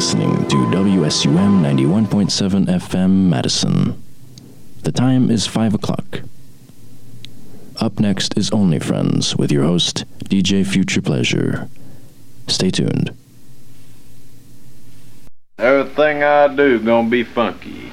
listening to WSUM 91.7 FM Madison. The time is 5 o'clock. Up next is Only Friends with your host, DJ Future Pleasure. Stay tuned. Everything I do gonna be funky.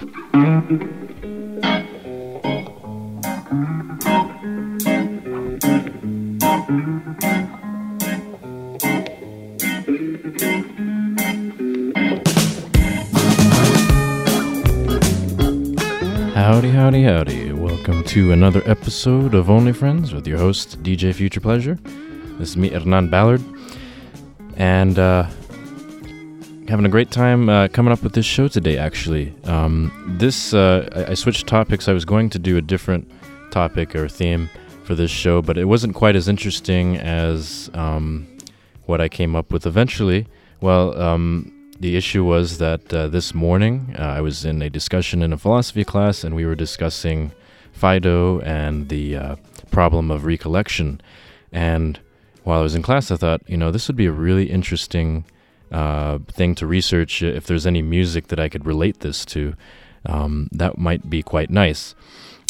Howdy, howdy, howdy. Welcome to another episode of Only Friends with your host, DJ Future Pleasure. This is me, Hernan Ballard. And uh, having a great time uh, coming up with this show today, actually. Um, this, uh, I, I switched topics. I was going to do a different topic or theme for this show, but it wasn't quite as interesting as um, what I came up with eventually. Well, um, the issue was that uh, this morning uh, I was in a discussion in a philosophy class and we were discussing Phaedo and the uh, problem of recollection. And while I was in class, I thought, you know, this would be a really interesting uh, thing to research if there's any music that I could relate this to. Um, that might be quite nice.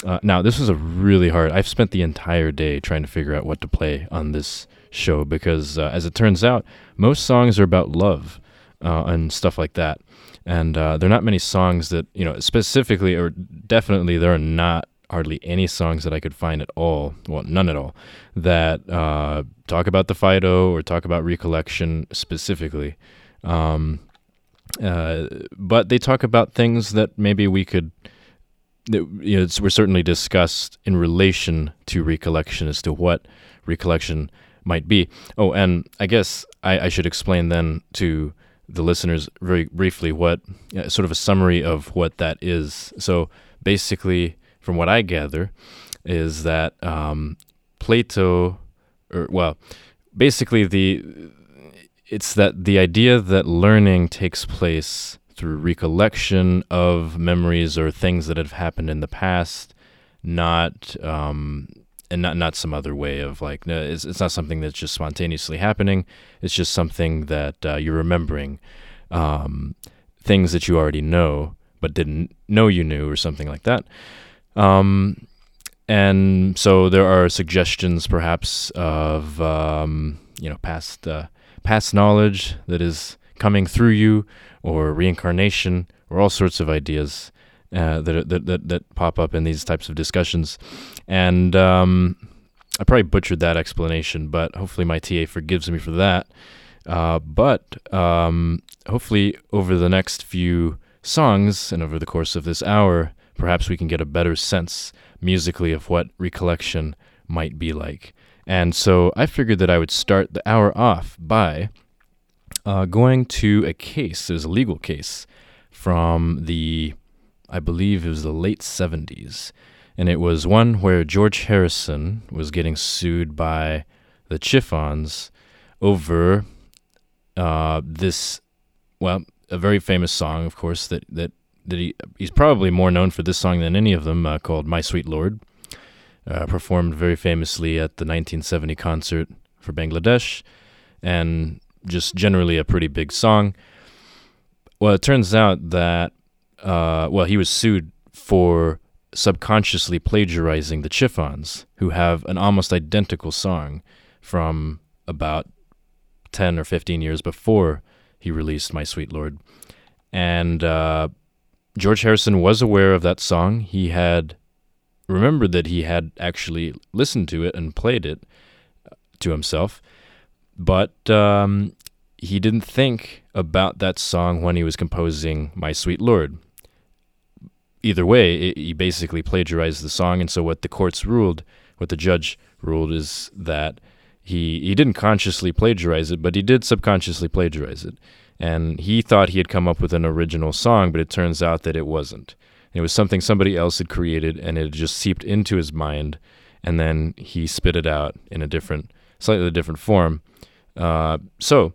Uh, now, this was a really hard. I've spent the entire day trying to figure out what to play on this show because, uh, as it turns out, most songs are about love uh, and stuff like that. And uh, there are not many songs that, you know, specifically or definitely there are not hardly any songs that I could find at all, well, none at all, that uh, talk about the Phaedo or talk about recollection specifically. Um, uh, but they talk about things that maybe we could, that, you know, we're certainly discussed in relation to recollection as to what recollection might be. Oh, and I guess I, I should explain then to the listeners very briefly what uh, sort of a summary of what that is. So basically, from what I gather, is that um, Plato, or well, basically the it's that the idea that learning takes place through recollection of memories or things that have happened in the past, not um, and not not some other way of like no, it's, it's not something that's just spontaneously happening. It's just something that uh, you're remembering um, things that you already know but didn't know you knew or something like that. Um, and so there are suggestions perhaps of um, you know past uh, past knowledge that is coming through you or reincarnation or all sorts of ideas uh, that, that, that that pop up in these types of discussions, and um, I probably butchered that explanation, but hopefully my TA forgives me for that. Uh, but um, hopefully over the next few songs and over the course of this hour, perhaps we can get a better sense musically of what recollection might be like. And so I figured that I would start the hour off by uh, going to a case. There's a legal case from the I believe it was the late 70s. And it was one where George Harrison was getting sued by the Chiffons over uh, this, well, a very famous song, of course, that, that, that he, he's probably more known for this song than any of them, uh, called My Sweet Lord, uh, performed very famously at the 1970 concert for Bangladesh, and just generally a pretty big song. Well, it turns out that uh, well, he was sued for subconsciously plagiarizing the Chiffons, who have an almost identical song from about 10 or 15 years before he released My Sweet Lord. And uh, George Harrison was aware of that song. He had remembered that he had actually listened to it and played it uh, to himself, but um, he didn't think about that song when he was composing My Sweet Lord either way, it, he basically plagiarized the song. And so what the courts ruled, what the judge ruled, is that he he didn't consciously plagiarize it, but he did subconsciously plagiarize it. And he thought he had come up with an original song, but it turns out that it wasn't. It was something somebody else had created, and it just seeped into his mind, and then he spit it out in a different, slightly different form. Uh, so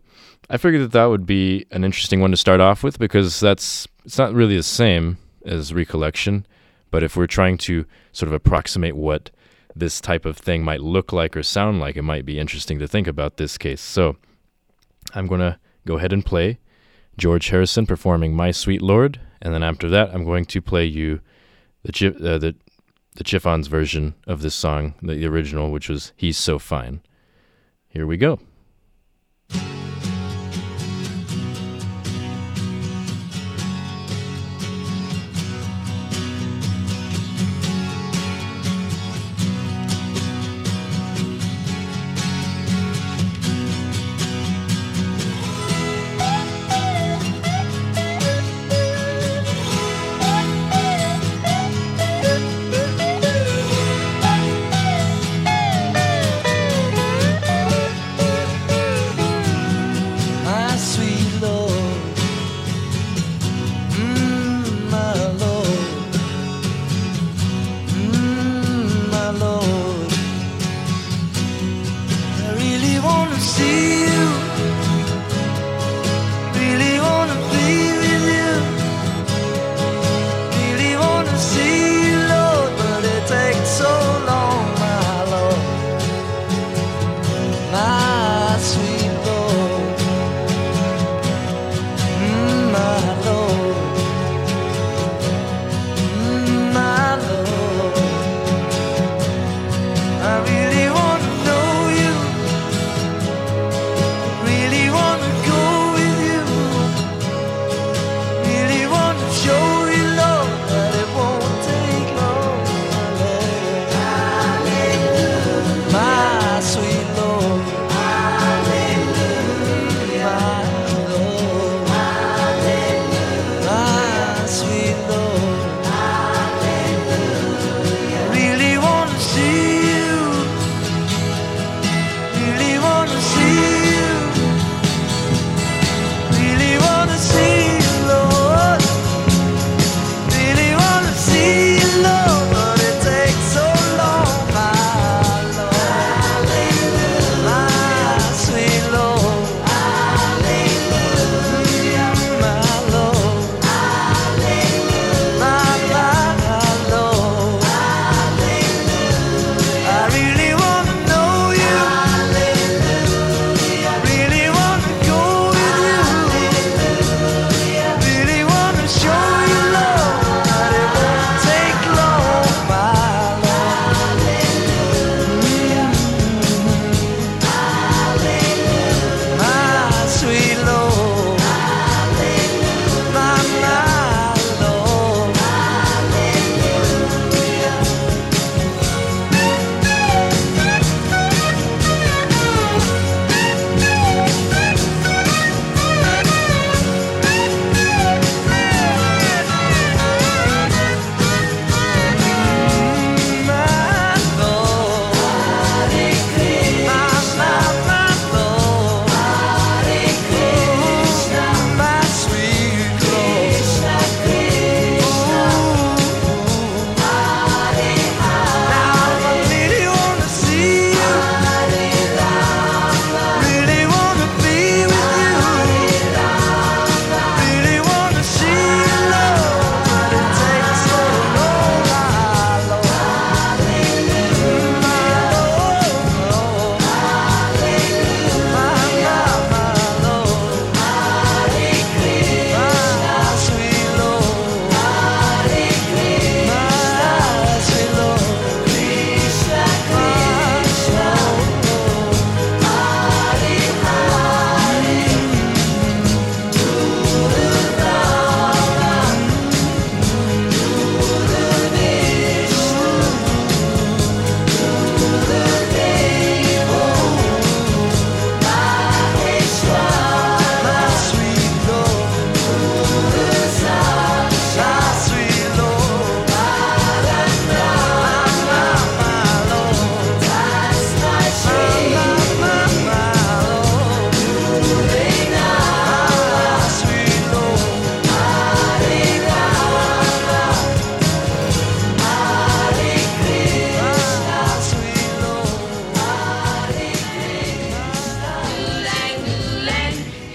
I figured that that would be an interesting one to start off with because that's it's not really the same as recollection. But if we're trying to sort of approximate what this type of thing might look like or sound like, it might be interesting to think about this case. So I'm going to go ahead and play George Harrison performing My Sweet Lord. And then after that, I'm going to play you the, uh, the, the Chiffons version of this song, the original, which was He's So Fine. Here we go.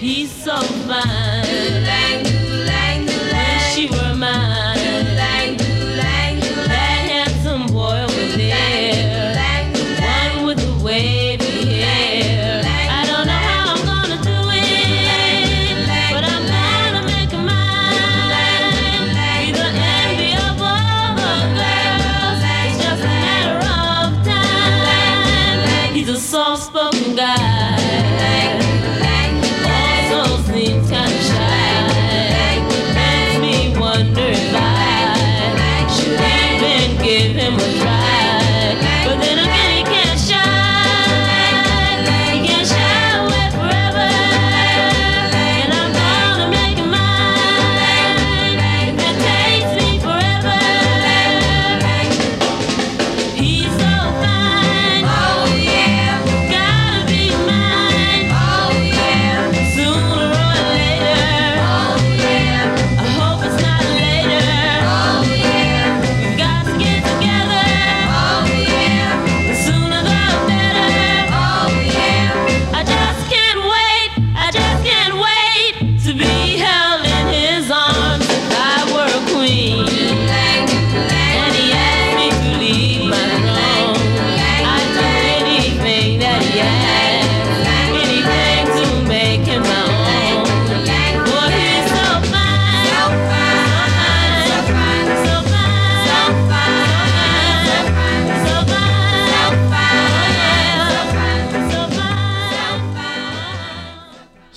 He's so fine.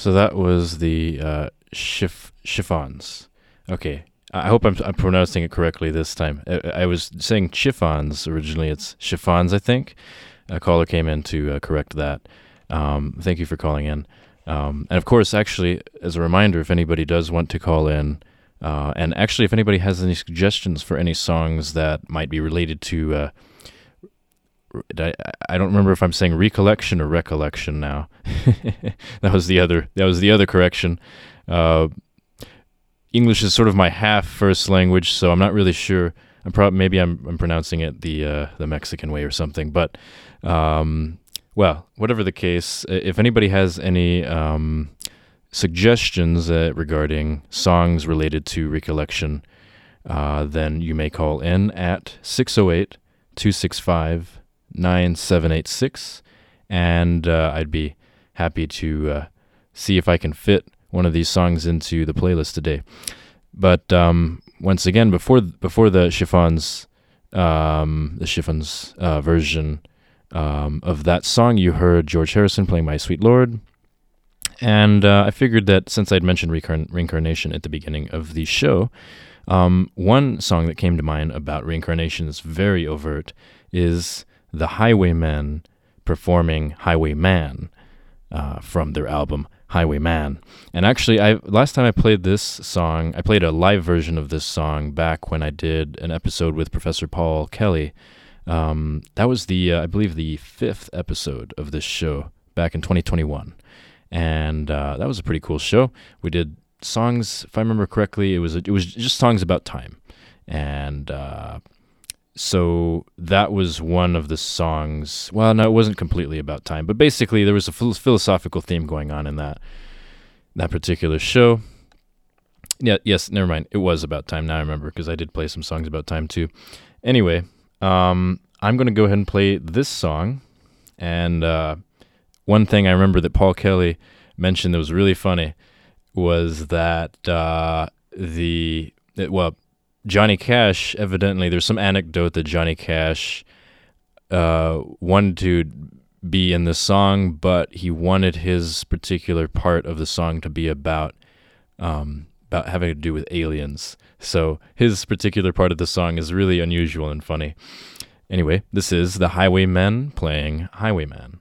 So that was the uh, chiff- chiffons. Okay. I hope I'm, I'm pronouncing it correctly this time. I, I was saying chiffons originally. It's chiffons, I think. A caller came in to uh, correct that. Um, thank you for calling in. Um, and of course, actually, as a reminder, if anybody does want to call in, uh, and actually, if anybody has any suggestions for any songs that might be related to, uh, I, I don't remember if I'm saying recollection or recollection now. that was the other. That was the other correction. Uh, English is sort of my half first language, so I'm not really sure. I'm probably maybe I'm I'm pronouncing it the uh, the Mexican way or something. But um, well, whatever the case, if anybody has any um, suggestions uh, regarding songs related to recollection, uh, then you may call in at 608 265 9786. And uh, I'd be happy to uh, see if I can fit one of these songs into the playlist today. But um, once again, before before the chiffons, um, the chiffons uh, version um, of that song, you heard George Harrison playing "My Sweet Lord," and uh, I figured that since I'd mentioned reincarn- reincarnation at the beginning of the show, um, one song that came to mind about reincarnation is very overt is the Highwaymen performing Highwayman uh, from their album Highwayman. And actually, I last time I played this song, I played a live version of this song back when I did an episode with Professor Paul Kelly. Um, that was the, uh, I believe, the fifth episode of this show back in 2021, and uh, that was a pretty cool show. We did songs, if I remember correctly, it was it was just songs about time, and uh, so that was one of the songs. Well, no, it wasn't completely about time, but basically there was a philosophical theme going on in that that particular show. Yeah, yes, never mind. It was about time. Now I remember because I did play some songs about time too. Anyway, um, I'm going to go ahead and play this song. And uh, one thing I remember that Paul Kelly mentioned that was really funny was that uh, the it, well Johnny Cash evidently there's some anecdote that Johnny Cash uh, wanted to be in the song, but he wanted his particular part of the song to be about um, about having to do with aliens. So his particular part of the song is really unusual and funny. Anyway, this is the Highwaymen playing Highwayman.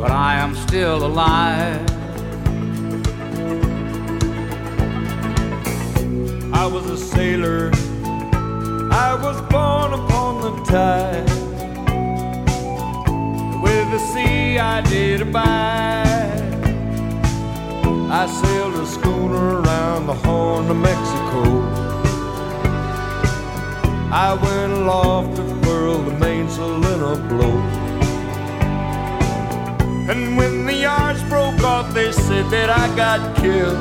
but I am still alive. I was a sailor. I was born upon the tide. With the sea I did abide. I sailed a schooner around the Horn of Mexico. I went aloft to furl the mainsail in a blow. And when the yards broke off, they said that I got killed.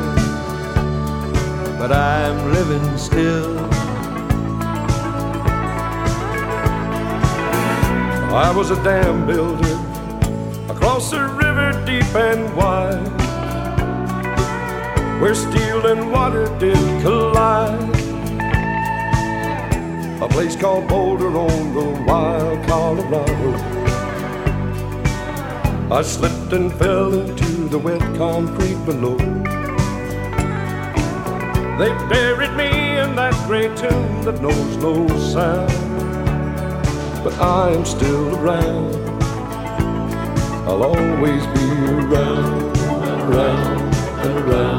But I'm living still. I was a dam builder across a river deep and wide, where steel and water did collide. A place called Boulder on the wild Colorado. I slipped and fell into the wet concrete below. They buried me in that great tomb that knows no sound. But I am still around. I'll always be around around and around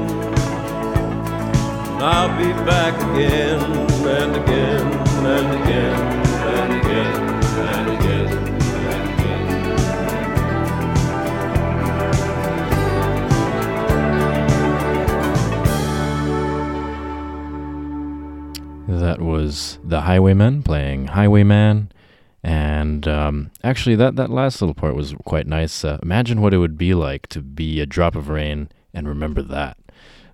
I'll be back again and again and again and again and again and again. That was the Highwaymen playing Highwayman. And um, actually, that, that last little part was quite nice. Uh, imagine what it would be like to be a drop of rain and remember that.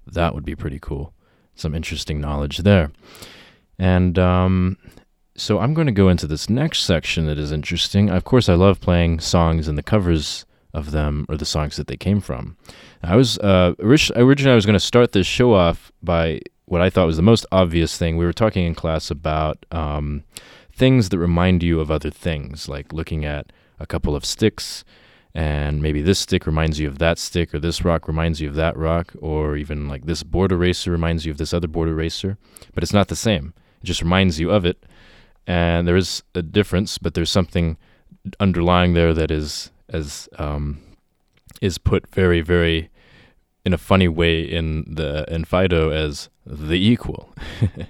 That would be pretty cool. Some interesting knowledge there. And um, so I'm going to go into this next section that is interesting. Of course, I love playing songs and the covers of them or the songs that they came from. I was uh, originally I was going to start this show off by what I thought was the most obvious thing. We were talking in class about um, things that remind you of other things, like looking at a couple of sticks, and maybe this stick reminds you of that stick, or this rock reminds you of that rock, or even like this board eraser reminds you of this other board eraser. But it's not the same. It just reminds you of it, and there is a difference, but there's something underlying there that is as um, is put very, very in a funny way in the in Phaedo as the equal,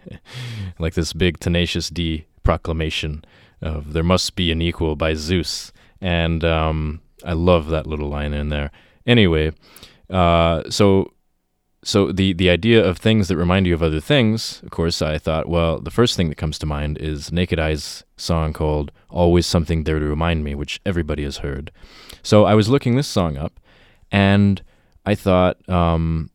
like this big tenacious D proclamation of there must be an equal by Zeus, and um, I love that little line in there. Anyway, uh, so so the the idea of things that remind you of other things, of course, I thought, well, the first thing that comes to mind is Naked Eye's song called "Always Something There to Remind Me," which everybody has heard. So I was looking this song up, and I thought, um,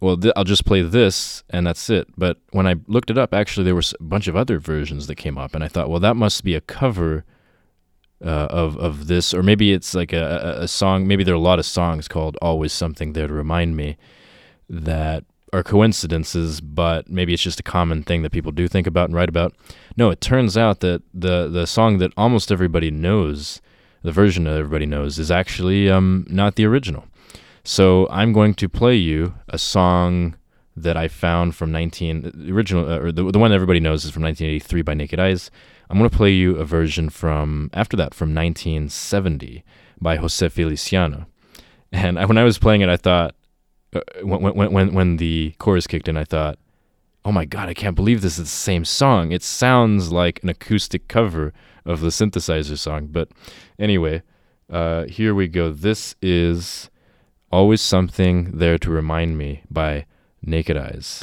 well, th- I'll just play this and that's it. But when I looked it up, actually, there was a bunch of other versions that came up, and I thought, well, that must be a cover uh, of of this, or maybe it's like a, a, song. Maybe there are a lot of songs called "Always Something There to Remind Me" that are coincidences, but maybe it's just a common thing that people do think about and write about. No, it turns out that the the song that almost everybody knows, the version that everybody knows, is actually um, not the original. So I'm going to play you a song that I found from 19 the original uh, or the the one everybody knows is from 1983 by Naked Eyes. I'm going to play you a version from after that from 1970 by Jose Feliciano. And I, when I was playing it, I thought uh, when when when when the chorus kicked in, I thought, "Oh my god, I can't believe this is the same song. It sounds like an acoustic cover of the synthesizer song." But anyway, uh, here we go. This is "Always Something There to Remind Me" by Naked Eyes.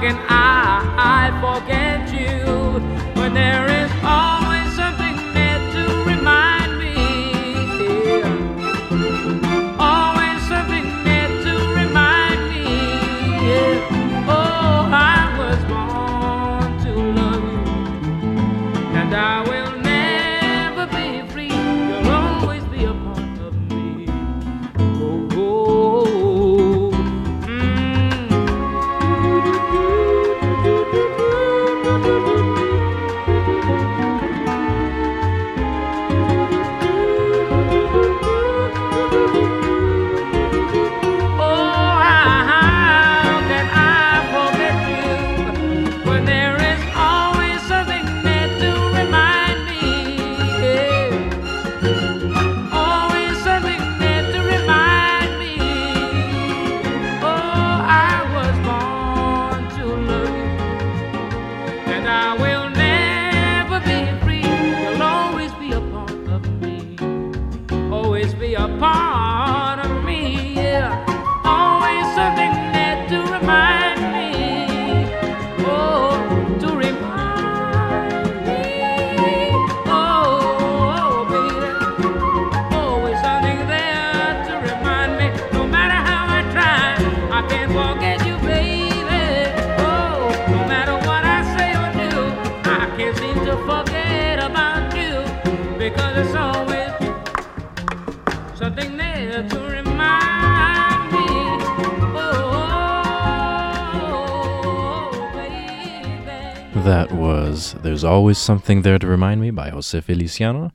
Can I, I forget you. When there is That was There's Always Something There to Remind Me by Jose Feliciano.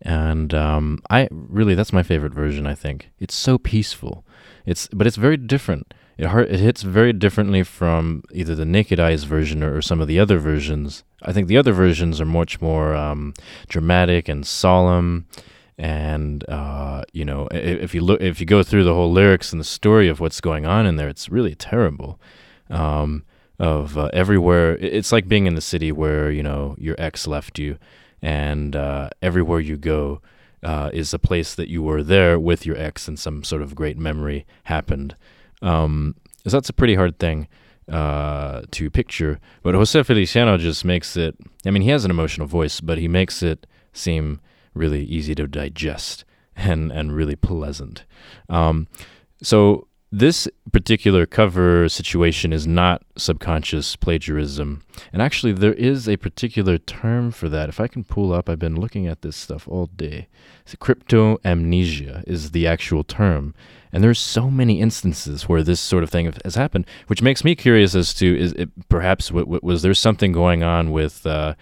And um, I really, that's my favorite version, I think. It's so peaceful. It's But it's very different. It, har- it hits very differently from either the Naked Eyes version or, or some of the other versions. I think the other versions are much more um, dramatic and solemn and uh, you know if you look if you go through the whole lyrics and the story of what's going on in there it's really terrible um, of uh, everywhere it's like being in the city where you know your ex left you and uh, everywhere you go uh, is a place that you were there with your ex and some sort of great memory happened um, so that's a pretty hard thing uh, to picture but Jose Feliciano just makes it I mean he has an emotional voice but he makes it seem really easy to digest and and really pleasant. Um, so this particular cover situation is not subconscious plagiarism, and actually there is a particular term for that. If I can pull up, I've been looking at this stuff all day. So cryptomnesia is the actual term, and there's so many instances where this sort of thing has happened, which makes me curious as to is it perhaps w- w- was there something going on with. Uh,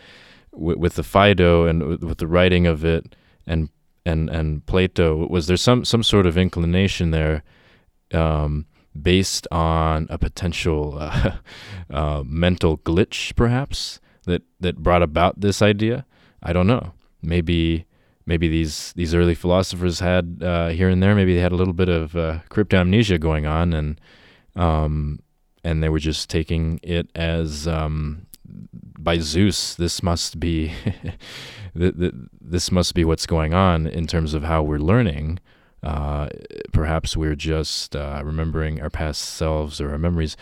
with, with the Phaedo and with, with the writing of it and and and Plato was there some some sort of inclination there um, based on a potential uh, uh, mental glitch perhaps that that brought about this idea I don't know maybe maybe these these early philosophers had uh, here and there maybe they had a little bit of uh, cryptomnesia going on and um, and they were just taking it as um, by Zeus, this must be th- th- this must be what's going on in terms of how we're learning. Uh, perhaps we're just uh, remembering our past selves or our memories.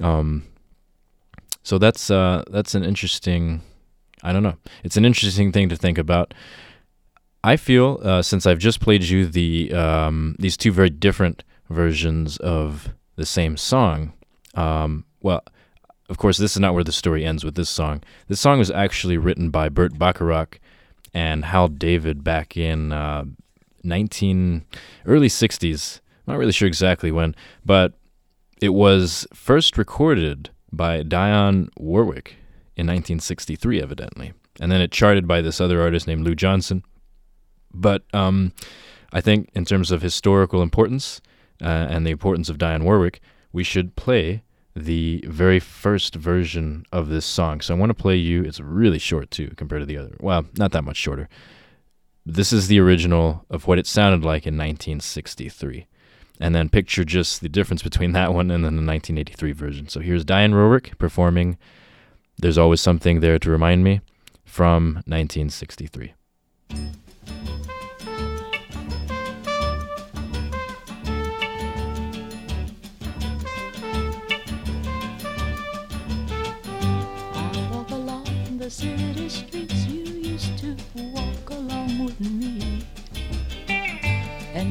Um, so that's uh, that's an interesting. I don't know. It's an interesting thing to think about. I feel uh, since I've just played you the um, these two very different versions of the same song. Um, well, of course, this is not where the story ends with this song. This song was actually written by Burt Bacharach and Hal David back in uh, 19 early 60s. I'm Not really sure exactly when, but it was first recorded by Dionne Warwick in 1963, evidently, and then it charted by this other artist named Lou Johnson. But um, I think, in terms of historical importance uh, and the importance of Dionne Warwick, we should play the very first version of this song. So I want to play you. It's really short too, compared to the other. Well, not that much shorter. This is the original of what it sounded like in 1963. And then picture just the difference between that one and then the 1983 version. So here's Diane Warwick performing There's Always Something There to Remind Me from 1963.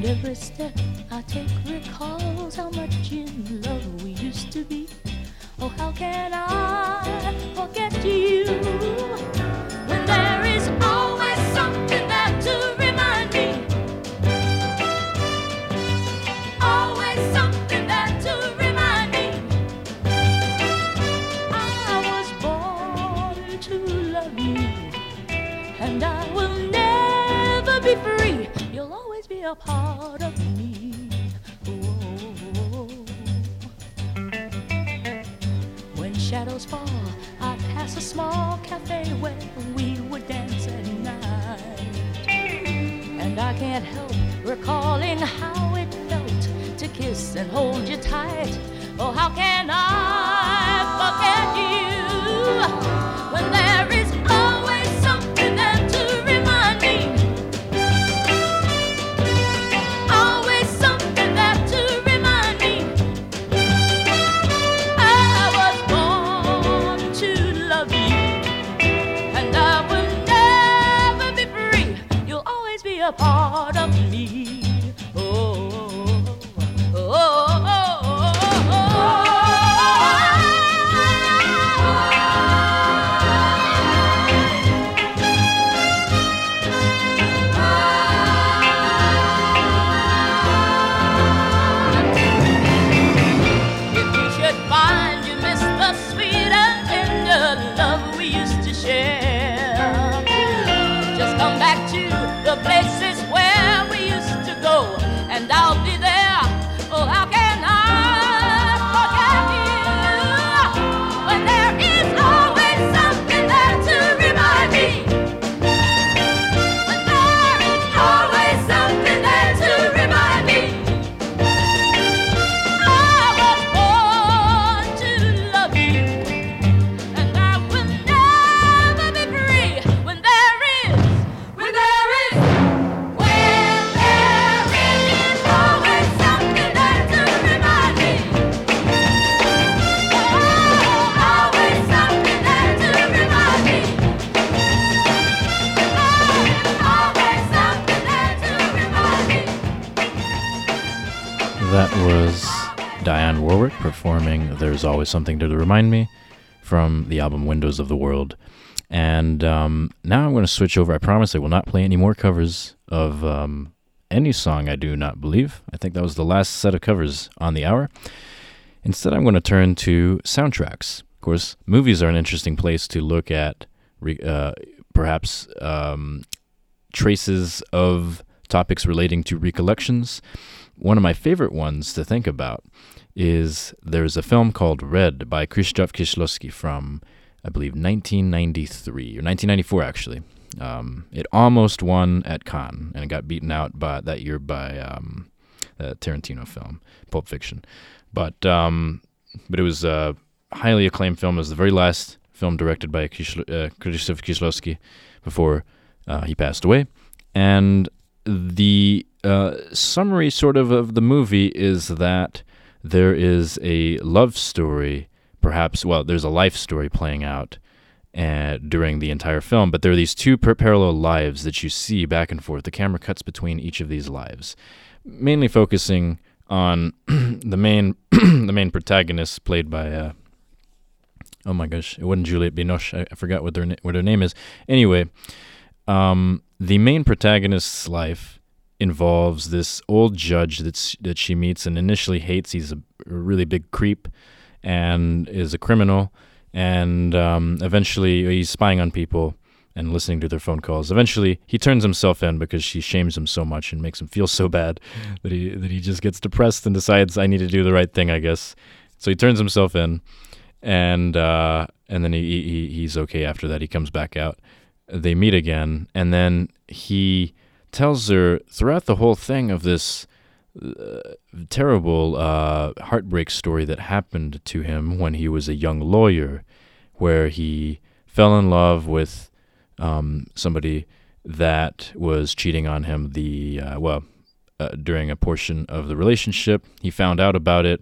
Every step I take recalls how much in love we used to be. Oh, how can I forget you always Always Something to Remind Me from the album Windows of the World. And um, now I'm going to switch over. I promise I will not play any more covers of um, any song, I do not believe. I think that was the last set of covers on the hour. Instead, I'm going to turn to soundtracks. Of course, movies are an interesting place to look at uh, perhaps um, traces of topics relating to recollections. One of my favorite ones to think about is there's a film called Red by Krzysztof Kieślowski from, I believe, 1993 or 1994 actually. Um, it almost won at Cannes and it got beaten out by that year by um, the Tarantino film, Pulp Fiction. But um, but it was a highly acclaimed film. It was the very last film directed by uh, Krzysztof Kieślowski before uh, he passed away. And the uh, summary, sort of, of the movie is that there is a love story, perhaps, well, there's a life story playing out uh, during the entire film, but there are these two par- parallel lives that you see back and forth. The camera cuts between each of these lives, mainly focusing on the main the main protagonist, played by uh, oh my gosh, it wasn't Juliette Binoche. I, I forgot what their na- what her name is. Anyway, um, the main protagonist's life involves this old judge that's that she meets and initially hates. He's a, really big creep and is a criminal, and um, eventually he's spying on people and listening to their phone calls. Eventually, he turns himself in because she shames him so much and makes him feel so bad that he that he just gets depressed and decides I need to do the right thing, I guess. So he turns himself in, and uh, and then he, he he's okay after that. He comes back out. They meet again, and then he tells her throughout the whole thing of this uh, terrible uh, heartbreak story that happened to him when he was a young lawyer, where he fell in love with um, somebody that was cheating on him. The uh, well, uh, during a portion of the relationship, he found out about it,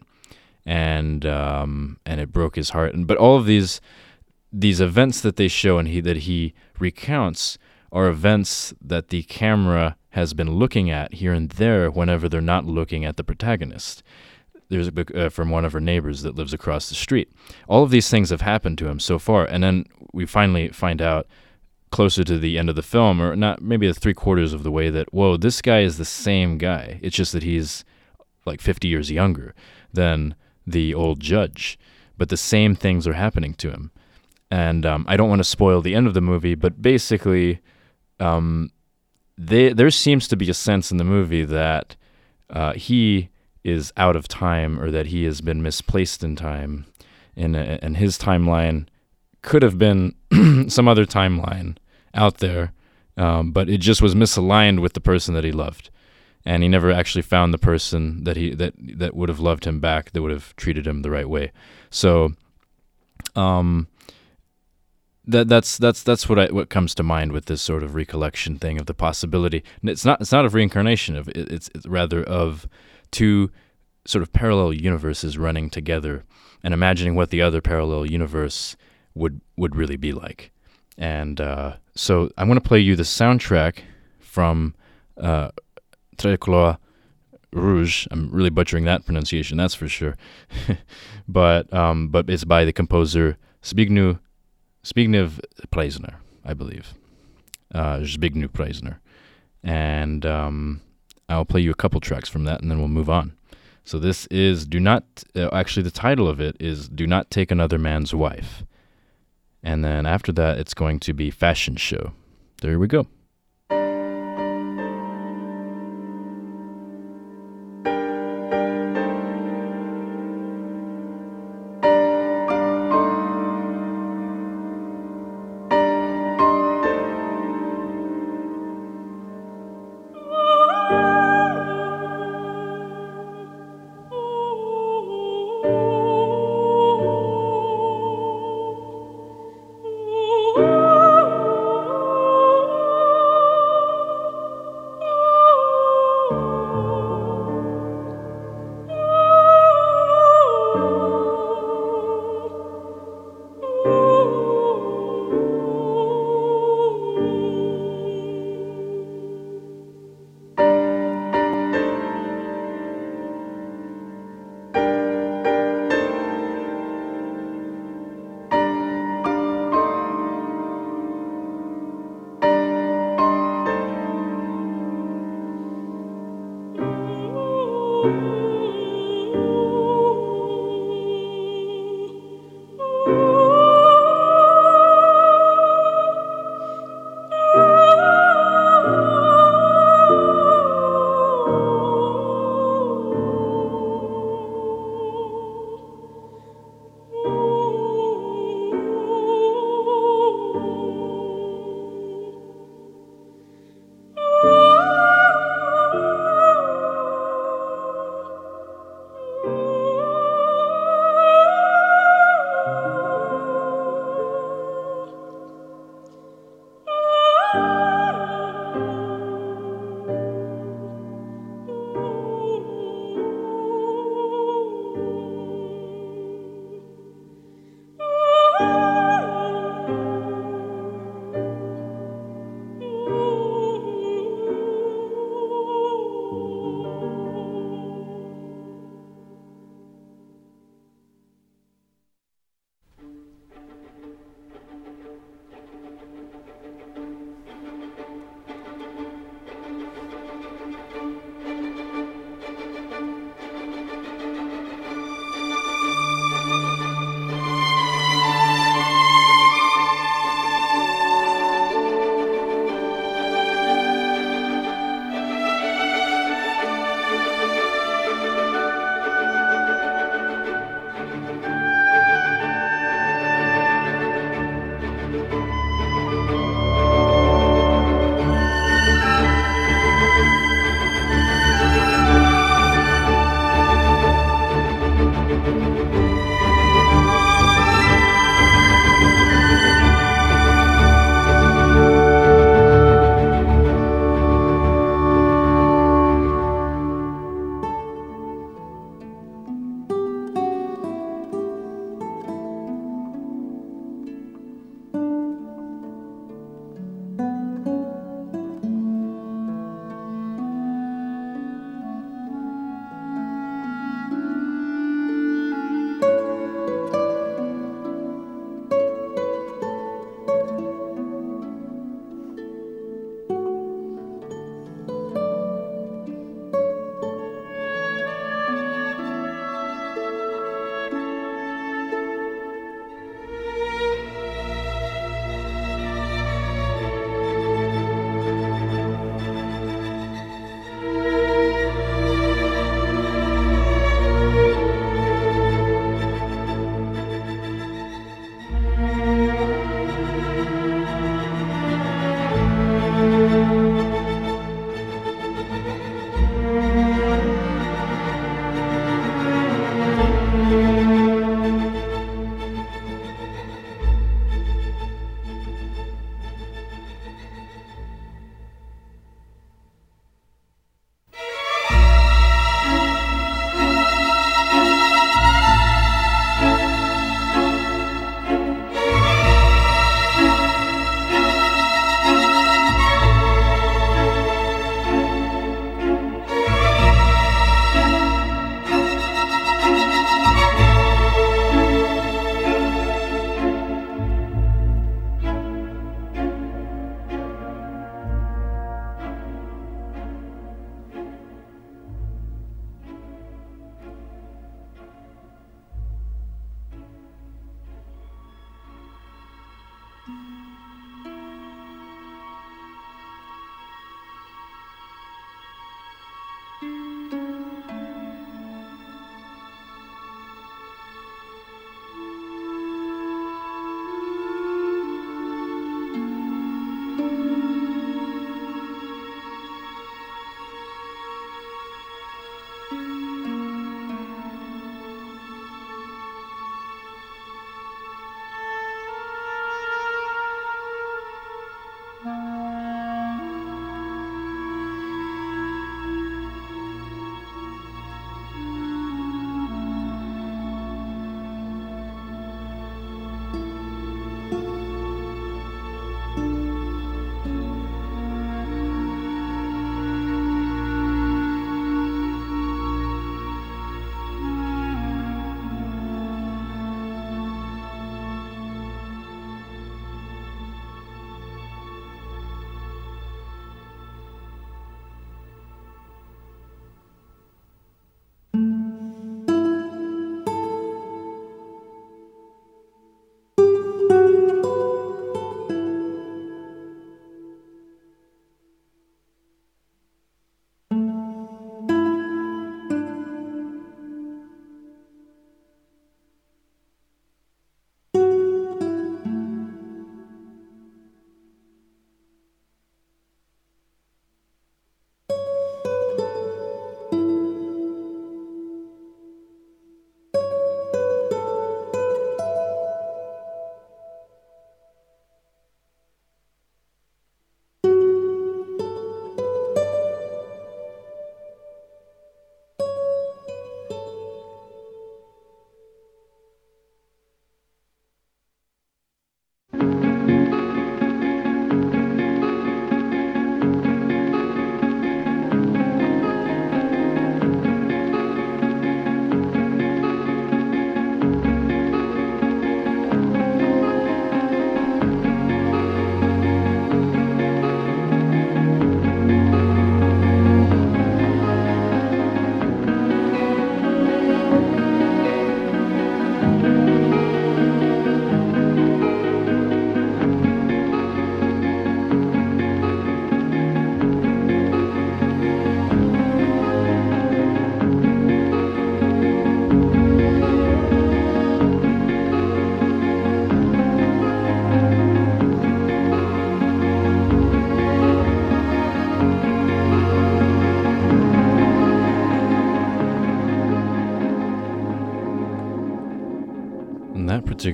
and um, and it broke his heart. And but all of these these events that they show and he that he recounts are events that the camera has been looking at here and there whenever they're not looking at the protagonist. There's a book uh, from one of her neighbors that lives across the street. All of these things have happened to him so far, and then we finally find out closer to the end of the film, or not maybe the three quarters of the way, that whoa, this guy is the same guy. It's just that he's like 50 years younger than the old judge, but the same things are happening to him. And um, I don't want to spoil the end of the movie, but basically, um, they, there seems to be a sense in the movie that uh, he is out of time or that he has been misplaced in time, and, uh, and his timeline could have been some other timeline out there, um, but it just was misaligned with the person that he loved, and he never actually found the person that he that that would have loved him back, that would have treated him the right way. So, um, that that's that's that's what I what comes to mind with this sort of recollection thing of the possibility. And it's not it's not of reincarnation of it, it's, it's rather of two sort of parallel universes running together and imagining what the other parallel universe would would really be like. And uh, so I'm going to play you the soundtrack from uh, Tricolore Rouge. I'm really butchering that pronunciation, that's for sure. but um, but it's by the composer Zbigniew Zbigniew Preisner, I believe. Uh, Zbigniew Preisner. And um, I'll play you a couple tracks from that and then we'll move on. So this is Do Not, uh, actually, the title of it is Do Not Take Another Man's Wife. And then after that, it's going to be Fashion Show. There we go.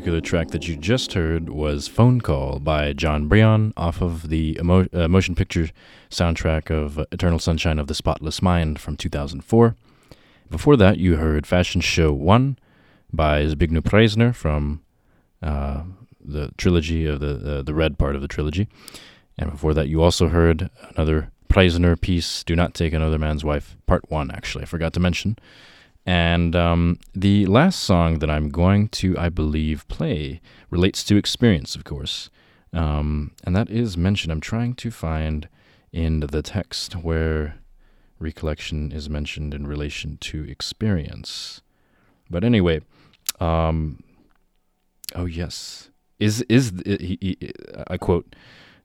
Particular track that you just heard was Phone Call by Jon Brion off of the emo- uh, motion picture soundtrack of Eternal Sunshine of the Spotless Mind from 2004. Before that, you heard Fashion Show 1 by Zbigniew Preisner from uh, the trilogy of the, uh, the red part of the trilogy. And before that, you also heard another Preisner piece, Do Not Take Another Man's Wife, part 1, actually. I forgot to mention. And um, the last song that I'm going to, I believe, play relates to experience, of course. Um, and that is mentioned. I'm trying to find in the text where recollection is mentioned in relation to experience. But anyway, um, oh yes, is is I quote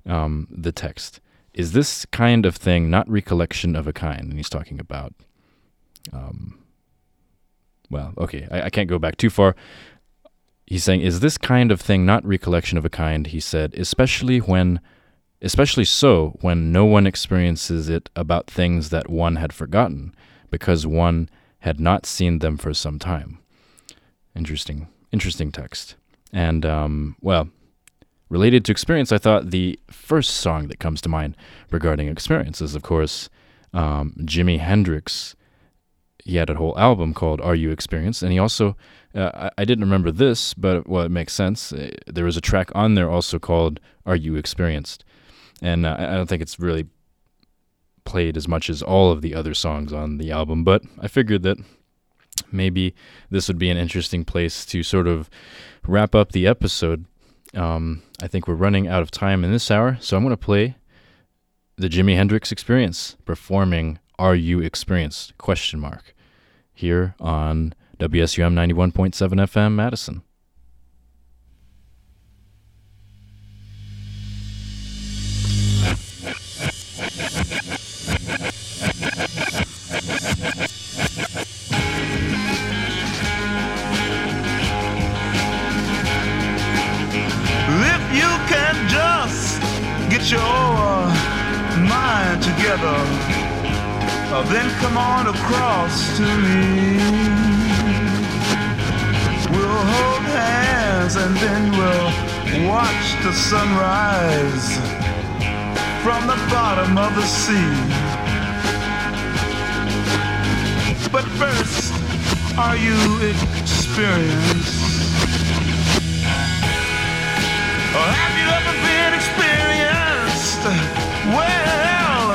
um, the text: "Is this kind of thing not recollection of a kind?" And he's talking about. Um, well, okay, I, I can't go back too far. He's saying, "Is this kind of thing not recollection of a kind?" He said, especially when, especially so when no one experiences it about things that one had forgotten, because one had not seen them for some time. Interesting, interesting text. And um, well, related to experience, I thought the first song that comes to mind regarding experience is, of course, um, Jimi Hendrix he had a whole album called "Are You Experienced," and he also uh, I, I, didn't remember this, but well, it makes sense. Uh, there was a track on there also called "Are You Experienced," and uh, I don't think it's really played as much as all of the other songs on the album, but I figured that maybe this would be an interesting place to sort of wrap up the episode. Um, I think we're running out of time in this hour, so I'm going to play the Jimi Hendrix Experience performing "Are You Experienced?" question mark here on WSUM 91.7 FM Madison. If you can just get your mind together then come on across to me. We'll hold hands and then we'll watch the sunrise from the bottom of the sea. But first, are you experienced? Or have you ever been experienced? Well,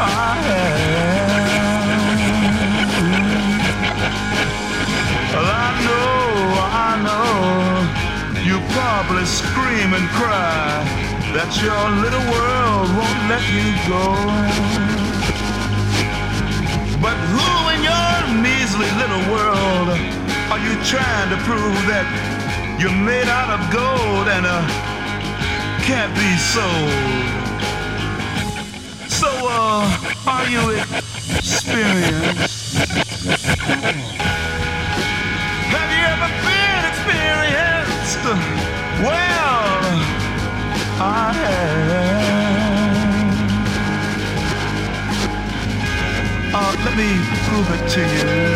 I have. That your little world won't let you go. But who in your measly little world are you trying to prove that you're made out of gold and uh, can't be sold? So, uh, are you experienced? Have you ever been experienced? Well, I have. Uh, let me prove it to you.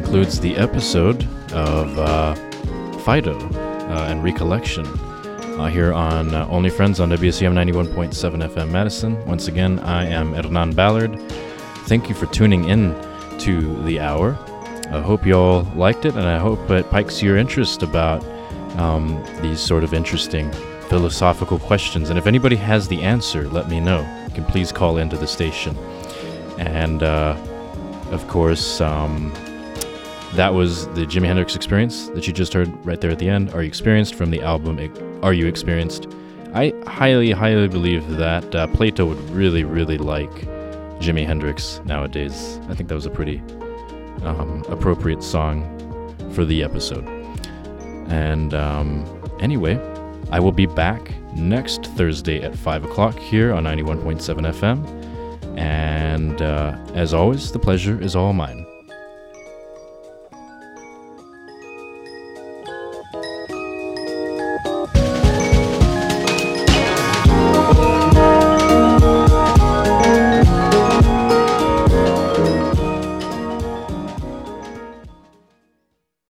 Concludes the episode of uh, Phaedo uh, and Recollection uh, here on uh, Only Friends on WCM 91.7 FM Madison. Once again, I am Hernan Ballard. Thank you for tuning in to the hour. I hope you all liked it, and I hope it piques your interest about um, these sort of interesting philosophical questions. And if anybody has the answer, let me know. You can please call into the station. And uh, of course, um, that was the Jimi Hendrix experience that you just heard right there at the end. Are you experienced from the album Are You Experienced? I highly, highly believe that uh, Plato would really, really like Jimi Hendrix nowadays. I think that was a pretty um, appropriate song for the episode. And um, anyway, I will be back next Thursday at 5 o'clock here on 91.7 FM. And uh, as always, the pleasure is all mine.